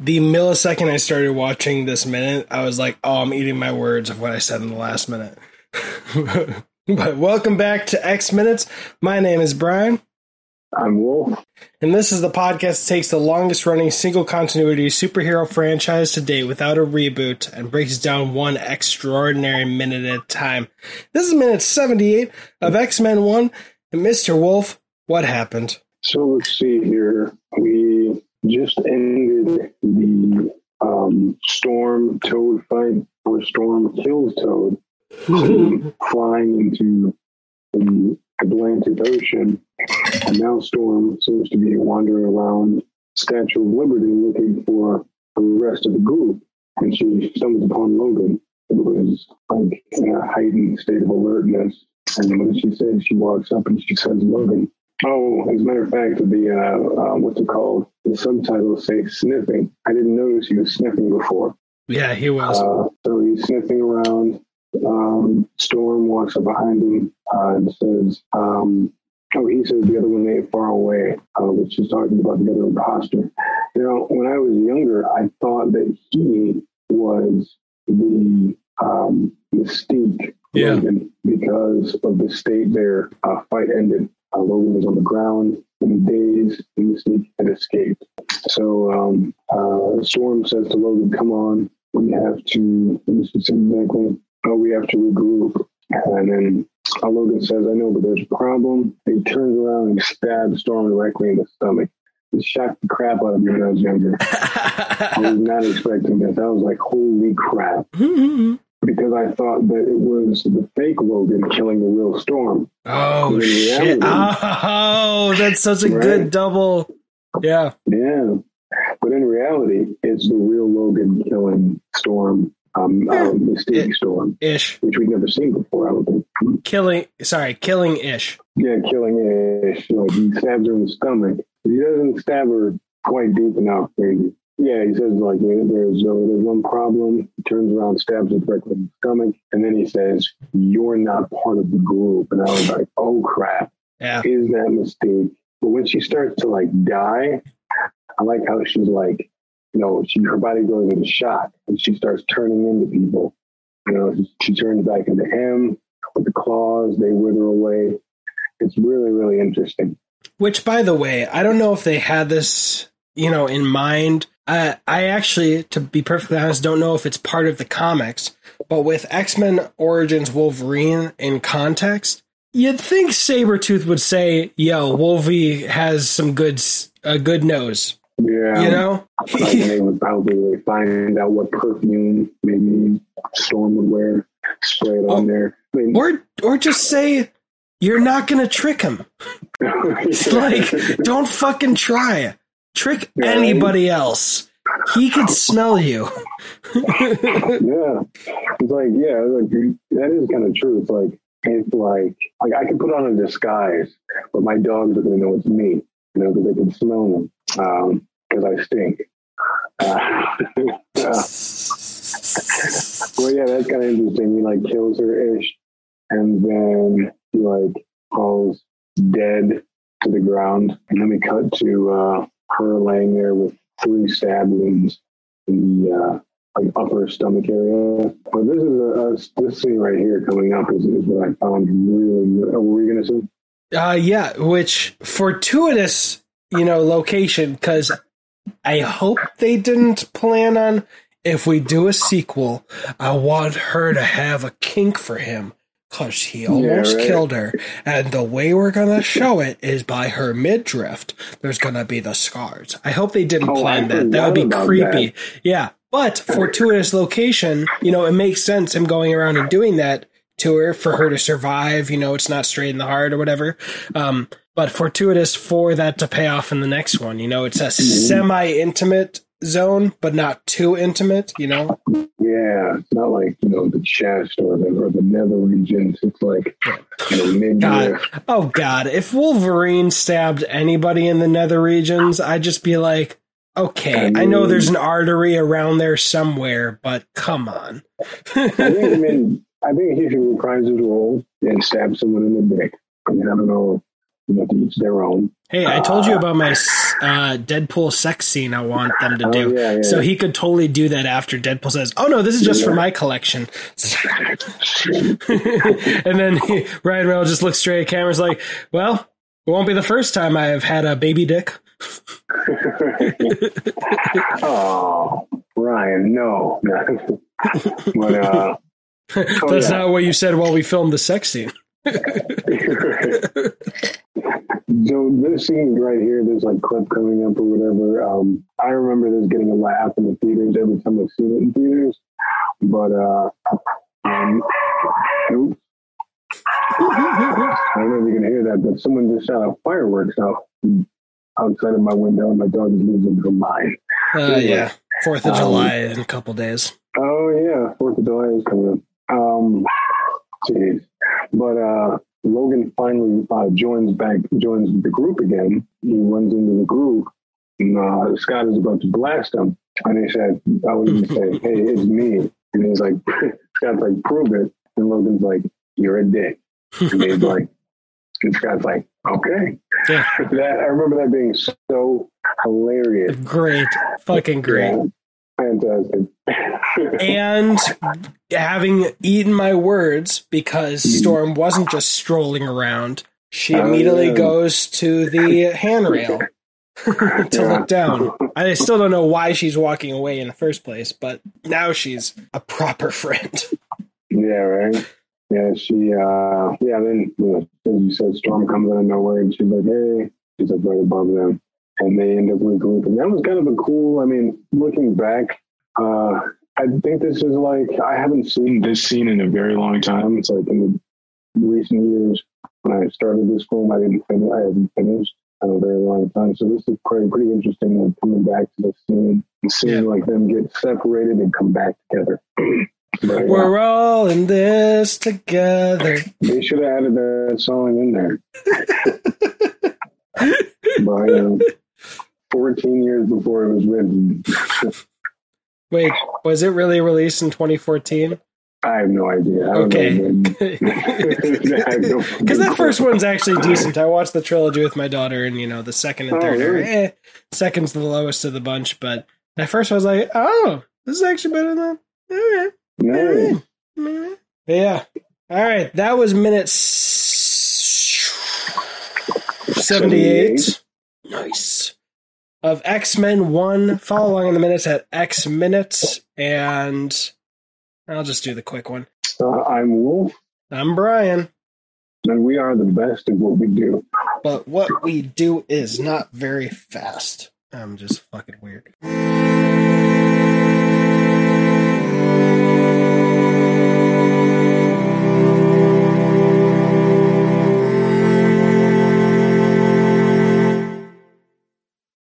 the millisecond I started watching this minute, I was like, oh, I'm eating my words of what I said in the last minute. but welcome back to X Minutes. My name is Brian. I'm Wolf. And this is the podcast that takes the longest running single continuity superhero franchise to date without a reboot and breaks down one extraordinary minute at a time. This is minute 78 of X Men 1. And Mr. Wolf, what happened? So let's see here. We just ended the um, Storm Toad fight where Storm kills Toad, flying into the Atlantic Ocean. And now Storm seems to be wandering around Statue of Liberty looking for the rest of the group. And she stumbles upon Logan, who is like in a heightened state of alertness. And when she says, she walks up and she says, Logan. Oh, as a matter of fact, the uh, uh, what's it called? The subtitles say sniffing. I didn't notice he was sniffing before. Yeah, he was. Uh, so he's sniffing around. Um, Storm walks up behind him uh, and says, um, "Oh, he says the other one ain't far away," uh, which is talking about the other imposter. You know, when I was younger, I thought that he was the um, Mystique Yeah. Because of the state their uh, fight ended. Uh, Logan was on the ground in a daze, and Mystique had escaped. So um, uh, Storm says to Logan, "Come on, we have to." Let me exactly. Oh, we have to regroup. And then uh, Logan says, "I know, but there's a problem." He turns around and stabs Storm directly in the stomach. It shocked the crap out of me when I was younger. I was not expecting this. I was like, "Holy crap!" Because I thought that it was the fake Logan killing the real Storm. oh, shit. Oh, that's such a Right. good double. Yeah. Yeah. But in reality, it's the real Logan killing Storm, um, um, Mystique Storm, Ish. which we've never seen before, I don't think. Killing, sorry, killing ish. Yeah, killing Ish. Like he stabs her in the stomach. He doesn't stab her quite deep enough, maybe. Yeah, he says like there's uh, there's one problem. He turns around, stabs her directly in the stomach, and then he says, "You're not part of the group." And I was like, "Oh crap!" Yeah. is that Mystique. But when she starts to like die, I like how she's like, you know, she her body goes into shock and she starts turning into people. You know, she, she turns back into him with the claws, they wither away. It's really, really interesting. Which, by the way, I don't know if they had this, you know, in mind. I, I actually, to be perfectly honest, don't know if it's part of the comics. But with X Men Origins Wolverine in context, you'd think Sabretooth would say, "Yo, Wolvie has some good, a good nose." Yeah. You know, they would probably find out what perfume maybe Storm would wear, spray it on Oh. there. I mean, or or just say, "You're not gonna trick him." It's like, don't fucking try. Trick Yeah. anybody else. He could smell you. yeah, it's like yeah, like that is kind of true. It's like it's like like I can put on a disguise, but my dogs are going to know it's me, you know, because they can smell me because I stink. Uh, well, yeah, that's kind of interesting. He like kills her ish, and then he like falls dead to the ground, and then we cut to uh, her laying there with three stab wounds in the uh, like upper stomach area. But this is a, a this scene right here coming up is, is what I found really. Oh, were you gonna say? Uh, yeah, which fortuitous, you know, location because I hope they didn't plan on if we do a sequel. I want her to have a kink for him because he almost right. killed her, and the way we're gonna show it is by her midriff. There's gonna be the scars. I hope they didn't Oh, I plan that. That would be creepy. Yeah, but fortuitous location. You know, it makes sense him going around and doing that to her for her to survive. You know, it's not straight in the heart or whatever. Um, but fortuitous for that to pay off in the next one. You know, it's a semi intimate zone, but not too intimate. You know, Yeah, it's not like you know the chest or the or the nether regions. It's like you know midriff. oh god, if Wolverine stabbed anybody in the nether regions, I'd just be like. Okay, I know there's an artery around there somewhere, but come on. I think I mean I think he should reprise his role and stab someone in the dick. I mean I don't know know, to each their own. Hey, I told you about my uh, Deadpool sex scene. I want them to Oh, do. yeah, yeah. So he could totally do that after Deadpool says, "Oh no, this is just for my collection." and then he, Ryan Reynolds just looks straight at cameras like, "Well, it won't be the first time I have had a baby dick." oh, Ryan, no. but uh, That's Oh, yeah. not what you said while we filmed the sex scene. Scene right here, this like clip coming up or whatever. Um, I remember this getting a laugh in the theaters every time I've seen it in theaters. But uh, um, oops. I don't know if you can hear that, but someone just shot a fireworks out outside of my window, and my dog is losing her mind. Uh, yeah, Fourth of Um, July in a couple days. Oh yeah, Fourth of July is coming up. Um, jeez, but uh, Logan finally uh, joins back, joins the group again. He runs into the group, and uh, Scott is about to blast him, and he said, "I was going to say, hey, it's me," and he's like, Scott's like, "Prove it," and Logan's like, "You're a dick," and he's like, and Scott's like, "Okay." Yeah. that I remember that being so hilarious. Great, fucking great. Yeah, fantastic. and having eaten my words because Storm wasn't just strolling around, she Oh, immediately yeah. goes to the handrail to Yeah. look down. I still don't know why she's walking away in the first place, but now she's a proper friend. Yeah, right. Yeah, she. uh Yeah, then you know, as you said, Storm comes out of nowhere, and she's like, "Hey," she's like right above them, and they end up regrouping. That was kind of a cool. I mean, looking back, uh I think this is like I haven't seen this scene in a very long time. It's like in the recent years when I started this film, I didn't finish. I haven't finished in a very long time. So this is pretty pretty interesting. Like coming back to the scene and seeing Yeah. like them get separated and come back together. But. We're all in this together. They should have added that song in there. By um, 14 years before it was written. Wait, was it really released in 2014? I have no idea. I Okay. Because that first one's actually decent. I watched the trilogy with my daughter, and you know the second and Oh, third are eh, second's the lowest of the bunch. But at first, I was like, "Oh, this is actually better than." All right, Nice. Eh, all right. Yeah. All right, that was minute s- seventy-eight. Nice. Of X Men One. Follow along in the minutes at X minutes, and I'll just do the quick one. Uh, I'm Wolf, I'm Brian. and we are the best at what we do. but what we do is not very fast. I'm just fucking weird.